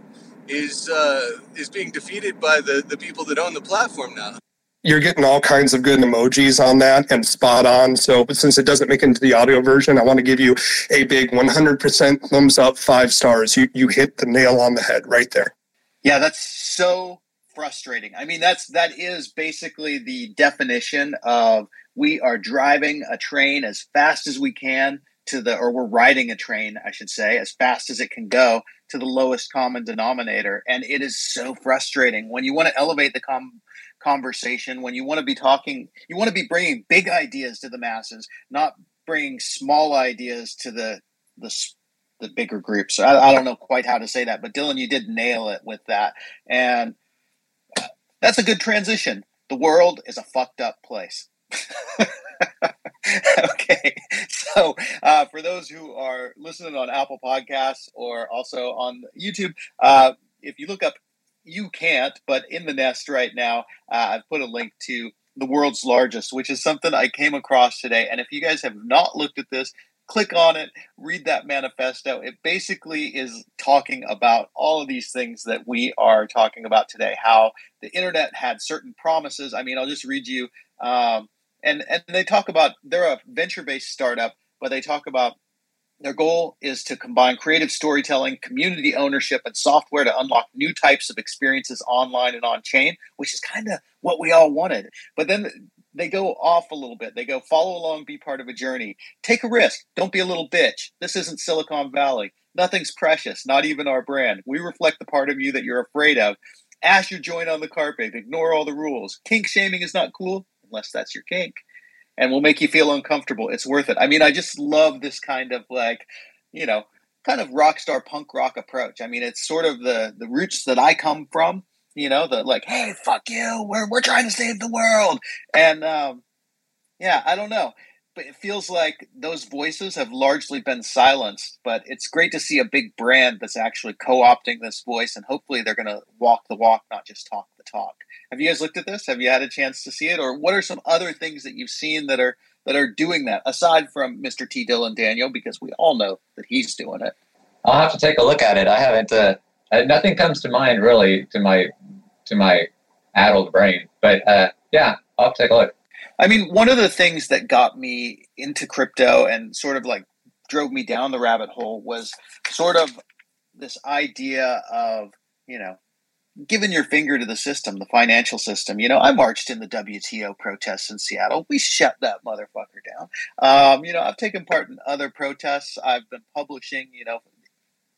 is uh, is being defeated by the the people that own the platform now you're getting all kinds of good emojis on that and spot on. So but since it doesn't make into the audio version, I want to give you a big 100% thumbs up, five stars. You you hit the nail on the head right there. Yeah, that's so frustrating. I mean, that's that is basically the definition of we are driving a train as fast as we can to the or we're riding a train, I should say, as fast as it can go to the lowest common denominator and it is so frustrating when you want to elevate the com- conversation when you want to be talking you want to be bringing big ideas to the masses not bringing small ideas to the the the bigger groups. I, I don't know quite how to say that but dylan you did nail it with that. And that's a good transition. The world is a fucked up place. Okay. So, uh, for those who are listening on Apple Podcasts or also on YouTube, uh, if you look up You Can't, but in the nest right now, uh, I've put a link to the world's largest, which is something I came across today. And if you guys have not looked at this, click on it, read that manifesto. It basically is talking about all of these things that we are talking about today, how the internet had certain promises. I mean, I'll just read you. Um, and, and they talk about, they're a venture based startup, but they talk about their goal is to combine creative storytelling, community ownership, and software to unlock new types of experiences online and on chain, which is kind of what we all wanted. But then they go off a little bit. They go follow along, be part of a journey, take a risk, don't be a little bitch. This isn't Silicon Valley. Nothing's precious, not even our brand. We reflect the part of you that you're afraid of. Ash your joint on the carpet, ignore all the rules. Kink shaming is not cool unless that's your kink and will make you feel uncomfortable. It's worth it. I mean, I just love this kind of like, you know, kind of rock star punk rock approach. I mean, it's sort of the the roots that I come from. You know, the like, hey, fuck you, we're we're trying to save the world, and um, yeah, I don't know, but it feels like those voices have largely been silenced. But it's great to see a big brand that's actually co-opting this voice, and hopefully they're going to walk the walk, not just talk the talk. Have you guys looked at this? Have you had a chance to see it, or what are some other things that you've seen that are that are doing that aside from Mr. T. Dylan Daniel? Because we all know that he's doing it. I'll have to take a look at it. I haven't. Uh, uh, nothing comes to mind really to my to my addled brain, but uh, yeah, I'll take a look. I mean, one of the things that got me into crypto and sort of like drove me down the rabbit hole was sort of this idea of you know giving your finger to the system, the financial system. You know, I marched in the WTO protests in Seattle. We shut that motherfucker down. Um, you know, I've taken part in other protests. I've been publishing, you know,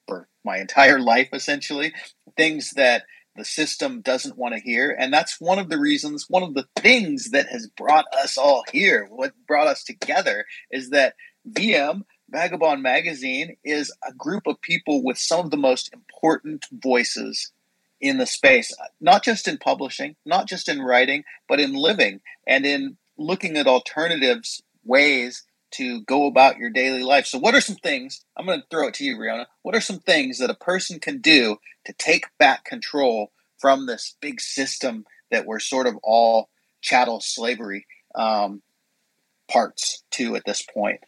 for my entire life, essentially, things that the system doesn't want to hear. And that's one of the reasons, one of the things that has brought us all here, what brought us together is that VM, Vagobond Magazine, is a group of people with some of the most important voices in the space, not just in publishing, not just in writing, but in living and in looking at alternatives, ways to go about your daily life. So, what are some things? I'm going to throw it to you, Riona. What are some things that a person can do to take back control from this big system that we're sort of all chattel slavery um, parts to at this point?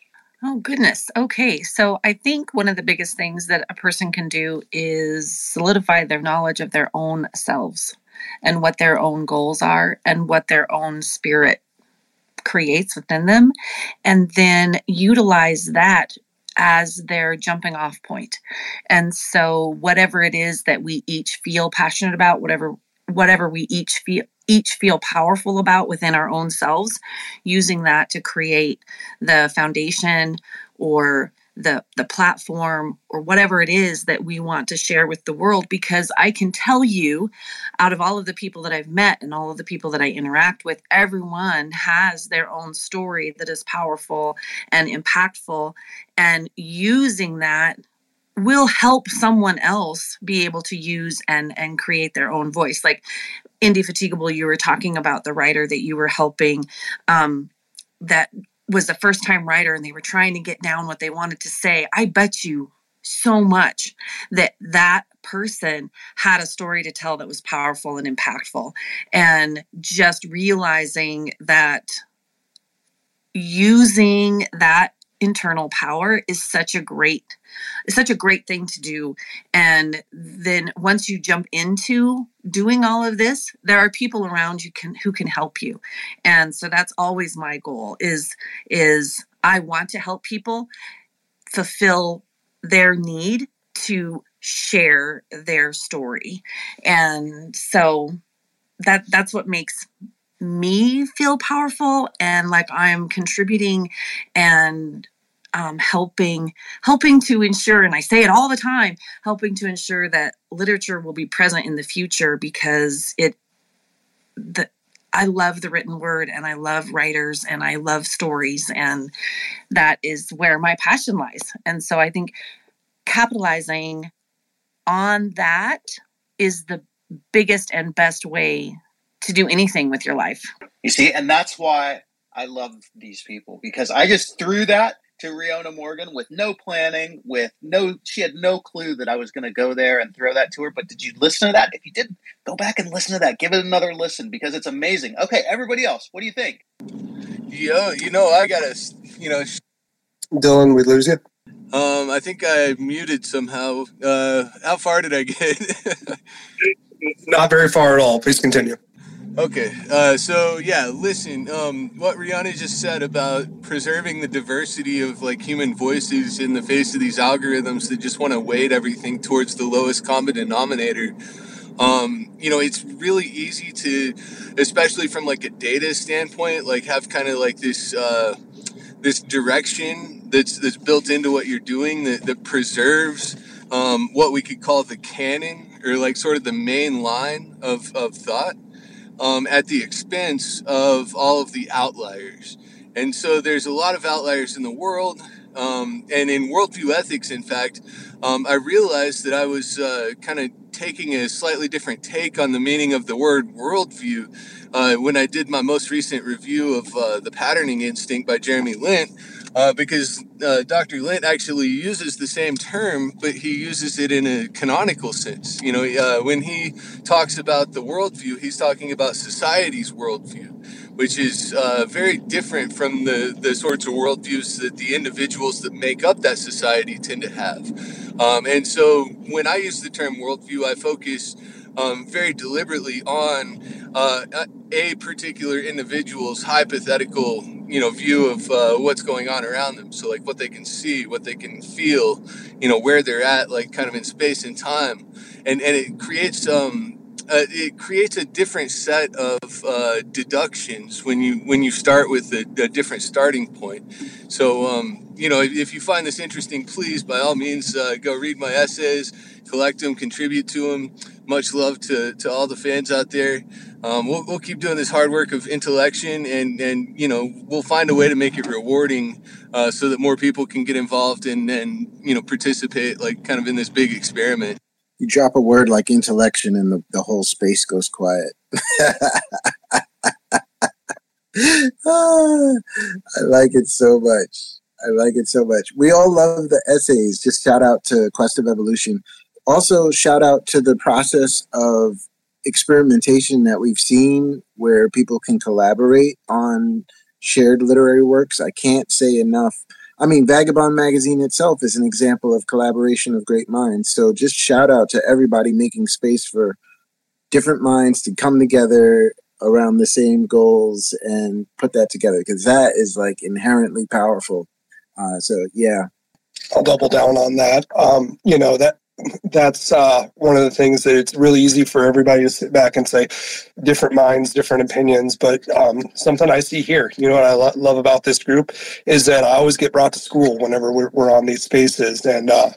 Oh, goodness. Okay. So I think one of the biggest things that a person can do is solidify their knowledge of their own selves and what their own goals are and what their own spirit creates within them. And then utilize that as their jumping off point. And so whatever it is that we each feel passionate about, whatever whatever we each feel each feel powerful about within our own selves, using that to create the foundation or the the platform or whatever it is that we want to share with the world because I can tell you out of all of the people that I've met and all of the people that I interact with everyone has their own story that is powerful and impactful. And using that will help someone else be able to use and and create their own voice. Like indefatigable you were talking about the writer that you were helping um, that was the first time writer and they were trying to get down what they wanted to say i bet you so much that that person had a story to tell that was powerful and impactful. And just realizing that using that internal power is such a great is such a great thing to do. And then once you jump into doing all of this there are people around you can who can help you. And so that's always my goal is is i want to help people fulfill their need to share their story. And so that that's what makes me feel powerful and like I'm contributing and um, helping helping to ensure and i say it all the time helping to ensure that literature will be present in the future because it the I love the written word and I love writers and I love stories and that is where my passion lies. And so I think capitalizing on that is the biggest and best way to do anything with your life. You see, and that's why I love these people because I just threw that to Riona Morgan with no planning, with no, she had no clue that I was going to go there and throw that to her. But did you listen to that? If you didn't, go back and listen to that. Give it another listen because it's amazing. Okay, everybody else, what do you think? Yo, you know, I got to, you know, Dylan, we lose you. um, I think I muted somehow. Uh, how far did I get? Not very far at all. Please continue. Okay, uh, so yeah, listen, um, what Rihanna just said about preserving the diversity of like human voices in the face of these algorithms that just want to weight everything towards the lowest common denominator. Um, you know, it's really easy to, especially from like a data standpoint, like have kind of like this uh, this direction that's that's built into what you're doing that, that preserves um, what we could call the canon or like sort of the main line of, of thought um, at the expense of all of the outliers. And so there's a lot of outliers in the world. Um, and in worldview ethics, in fact, um, I realized that I was uh, kind of taking a slightly different take on the meaning of the word worldview uh, when I did my most recent review of uh, The Patterning Instinct by Jeremy Lent. Uh, because uh, Dr. Lent actually uses the same term, but he uses it in a canonical sense. You know, uh, when he talks about the worldview, he's talking about society's worldview, which is uh, very different from the, the sorts of worldviews that the individuals that make up that society tend to have. Um, and so when I use the term worldview, I focus um, very deliberately on uh, a particular individual's hypothetical you know view of uh, what's going on around them so like what they can see what they can feel you know where they're at like kind of in space and time and and it creates um uh, it creates a different set of uh, deductions when you when you start with a, a different starting point. So um, you know, if, if, you find this interesting, please by all means uh, go read my essays, collect them, contribute to them. Much love to, to all the fans out there. Um, we'll, we'll keep doing this hard work of intellection, and and you know we'll find a way to make it rewarding, uh, so that more people can get involved and and you know participate like kind of in this big experiment you drop a word like intellection and the, the whole space goes quiet. ah, I like it so much. I like it so much. We all love the essays. Just shout out to Quest of Evolution. Also, shout out to the process of experimentation that we've seen where people can collaborate on shared literary works. I can't say enough I mean, Vagobond Magazine itself is an example of collaboration of great minds. So just shout out to everybody making space for different minds to come together around the same goals and put that together because that is like inherently powerful. Uh, so yeah, I'll double down on that. Um, you know that that's uh, one of the things that it's really easy for everybody to sit back and say different minds, different opinions. But um, something I see here, you know, what I lo- love about this group is that I always get brought to school whenever we're, we're on these spaces, and uh,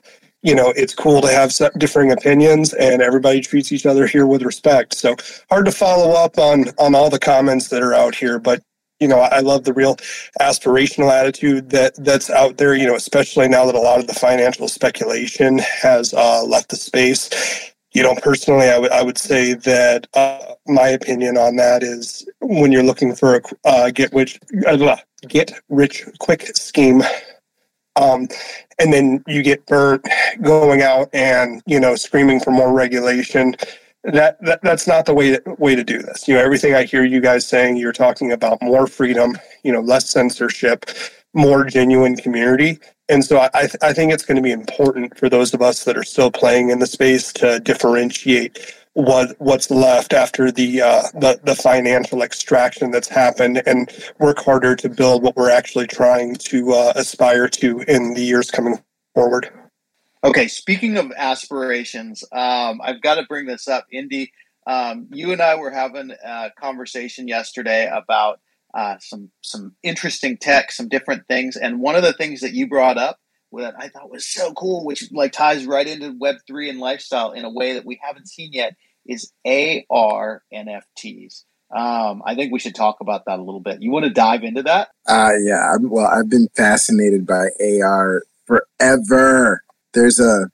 you know, it's cool to have differing opinions, and everybody treats each other here with respect. So hard to follow up on on all the comments that are out here, but you know, I love the real aspirational attitude that that's out there. You know, especially now that a lot of the financial speculation has uh, left the space. You know, personally, I would I would say that uh, my opinion on that is when you're looking for a uh, get rich uh, get rich quick scheme, um, and then you get burnt going out and you know screaming for more regulation that, that that's not the way to, way to do this. You know, everything I hear you guys saying, you're talking about more freedom, you know, less censorship, more genuine community. And so I, I think it's going to be important for those of us that are still playing in the space to differentiate what what's left after the uh, the the financial extraction that's happened, and work harder to build what we're actually trying to uh, aspire to in the years coming forward. Okay, speaking of aspirations, um, I've got to bring this up. Indy, um, you and I were having a conversation yesterday about uh, some some interesting tech, some different things, and one of the things that you brought up that I thought was so cool, which like ties right into Web three and lifestyle in a way that we haven't seen yet, is AR NFTs. Um, I think we should talk about that a little bit. You want to dive into that? Uh, yeah. Well, I've been fascinated by AR forever there's a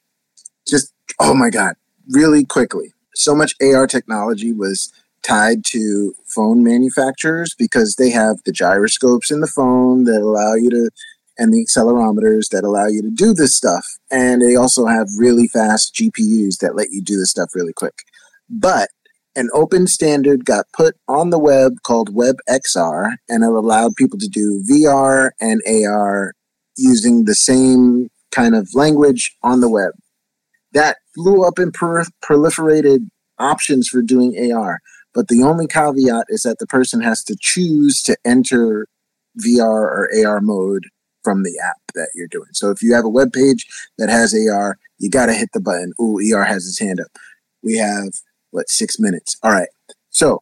just oh my god really quickly. So much ar technology was tied to phone manufacturers because they have the gyroscopes in the phone that allow you to and the accelerometers that allow you to do this stuff. And they also have really fast gpus that let you do this stuff really quick. But an open standard got put on the web called WebXR, and it allowed people to do VR and AR using the same kind of language on the web. That blew up and per- proliferated options for doing AR. But the only caveat is that the person has to choose to enter VR or AR mode from the app that you're doing. So if you have a web page that has AR, you got to hit the button. Ooh, ER has his hand up. We have what six minutes. All right. So,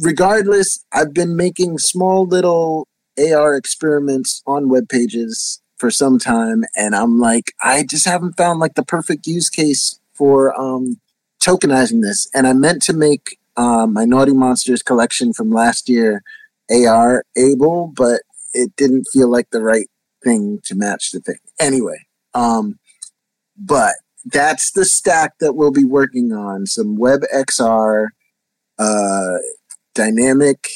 regardless, I've been making small little AR experiments on web pages for some time, and I'm like, I just haven't found like the perfect use case for um, tokenizing this. And I meant to make um, my Naughty Monsters collection from last year AR able, but it didn't feel like the right thing to match the thing. Anyway, um, but that's the stack that we'll be working on. Some WebXR uh, dynamic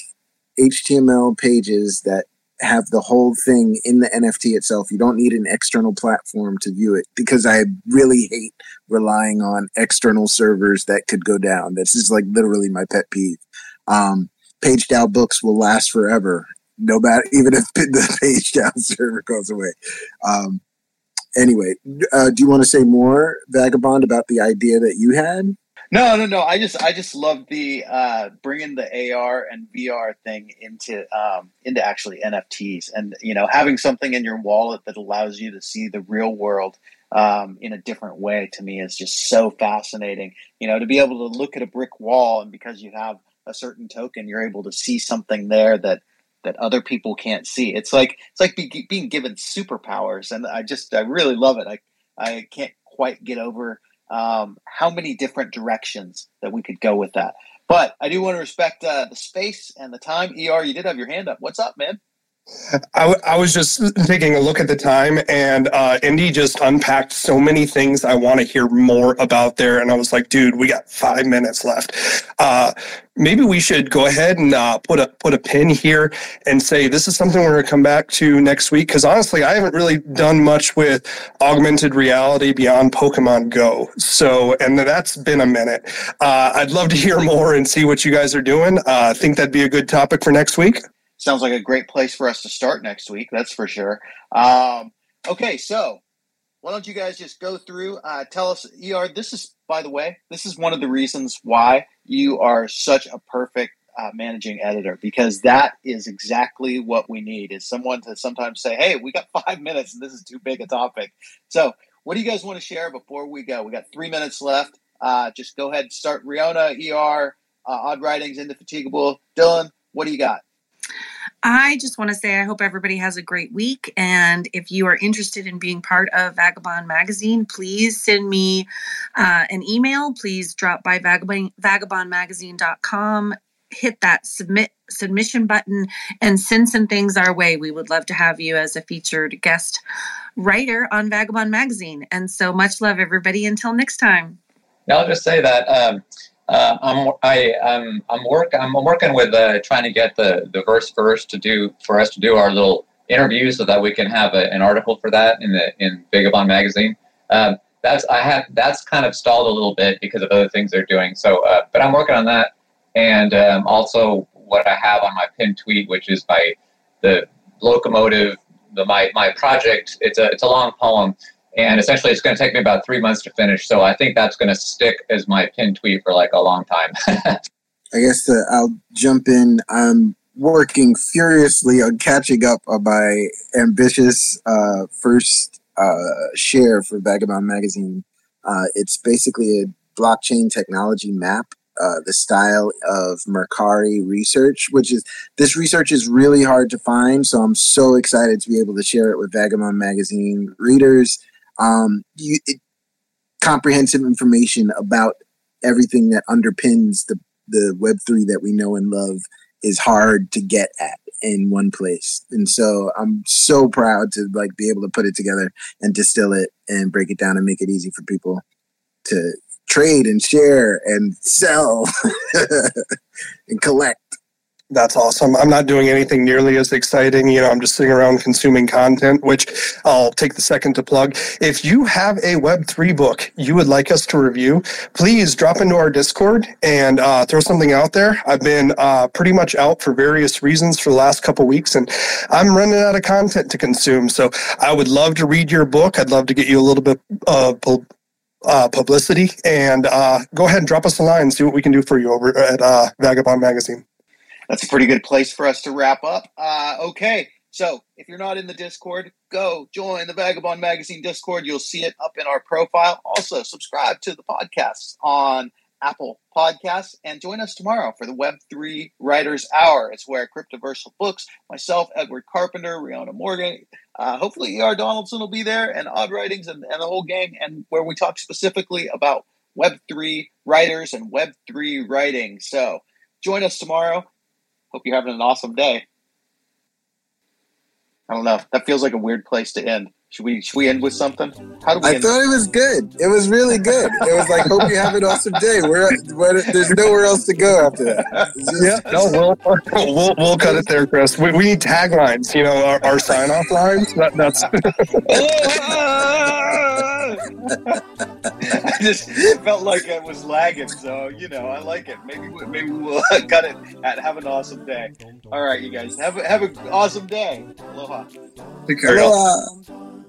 HTML pages that have the whole thing in the NFT itself. You don't need an external platform to view it because I really hate relying on external servers that could go down. This is like literally my pet peeve. Um, PageDAO books will last forever, no matter even if the PageDAO server goes away. Um, anyway, uh, do you want to say more, Vagobond, about the idea that you had? No, no, no. I just, I just love the uh, bringing the AR and VR thing into um, into actually NFTs, and you know, having something in your wallet that allows you to see the real world um, in a different way. To me, is just so fascinating. You know, to be able to look at a brick wall, and because you have a certain token, you're able to see something there that that other people can't see. It's like it's like be, being given superpowers, and I just I really love it. I I can't quite get over um, how many different directions that we could go with that. But I do want to respect uh, the space and the time. Er, you did have your hand up. What's up, man? I, was just taking a look at the time, and uh, Indy just unpacked so many things I want to hear more about there. And I was like, dude, we got five minutes left. Uh, maybe we should go ahead and uh, put a put a pin here and say this is something we're going to come back to next week. Because honestly, I haven't really done much with augmented reality beyond Pokemon Go. So, and that's been a minute. Uh, I'd love to hear more and see what you guys are doing. Uh, I think that'd be a good topic for next week sounds like a great place for us to start next week. That's for sure. Um, okay, so why don't you guys just go through? Uh, tell us, Er. This is, by the way, this is one of the reasons why you are such a perfect uh, managing editor because that is exactly what we need. Is someone to sometimes say, "Hey, we got five minutes and this is too big a topic." So, what do you guys want to share before we go? We got three minutes left. Uh, just go ahead and start. Riona, Er, Odd Writings, Indefatigable. Dylan, what do you got? I just want to say I hope everybody has a great week. And if you are interested in being part of Vagobond Magazine, please send me uh, an email. Please drop by vagobond, vagobondmagazine.com, hit that submit submission button, and send some things our way. We would love to have you as a featured guest writer on Vagobond Magazine. And so much love, everybody. Until next time. I'll just say that. Um, uh, I'm I I'm I'm work I'm working with uh, trying to get the the verse first to do for us to do our little interview so that we can have a, an article for that in the in Vagobond magazine. Um, that's I have that's kind of stalled a little bit because of other things they're doing. So, uh, but I'm working on that, and um, also what I have on my pinned tweet, which is by the locomotive the my my project. It's a it's a long poem and essentially it's going to take me about three months to finish. So I think that's going to stick as my pinned tweet for like a long time. I guess the, I'll jump in. I'm working furiously on catching up on my ambitious uh, first uh, share for Vagobond magazine. Uh, it's basically a blockchain technology map. Uh, the style of Messari research, which is this research is really hard to find. So I'm so excited to be able to share it with Vagobond magazine readers um, you, it, comprehensive information about everything that underpins the the Web three that we know and love is hard to get at in one place. And so I'm so proud to like be able to put it together and distill it and break it down and make it easy for people to trade and share and sell and collect. That's awesome. I'm not doing anything nearly as exciting. You know, I'm just sitting around consuming content, which I'll take the second to plug. If you have a Web3 book you would like us to review, please drop into our Discord and uh, throw something out there. I've been uh, pretty much out for various reasons for the last couple weeks, and I'm running out of content to consume. So I would love to read your book. I'd love to get you a little bit of uh, publicity and uh, go ahead and drop us a line and see what we can do for you over at uh, Vagobond Magazine that's a pretty good place for us to wrap up. Uh, okay, so if you're not in the Discord, go join the Vagobond Magazine Discord. You'll see it up in our profile. Also, subscribe to the podcast on Apple Podcasts and join us tomorrow for the Web3 Writers Hour. It's where Cryptoversal Books, myself, Edward Carpenter, Rihanna Morgan, uh, hopefully E.R. Donaldson will be there, and Odd Writings and, and the whole gang, and where we talk specifically about Web3 writers and Web3 writing. So join us tomorrow. Hope you're having an awesome day. I don't know. That feels like a weird place to end. Should we should we end with something? How do we? I end? thought it was good. It was really good. It was like, hope you have an awesome day. We're, there's nowhere else to go after that. yeah, no, we'll, we'll we'll cut it there, Chris. We, we need taglines. You know, our, our sign off lines. That, that's. I just felt like it was lagging, so you know I like it. Maybe maybe we'll cut it and have an awesome day. All right, you guys have a, have an awesome day. Aloha. take Aloha.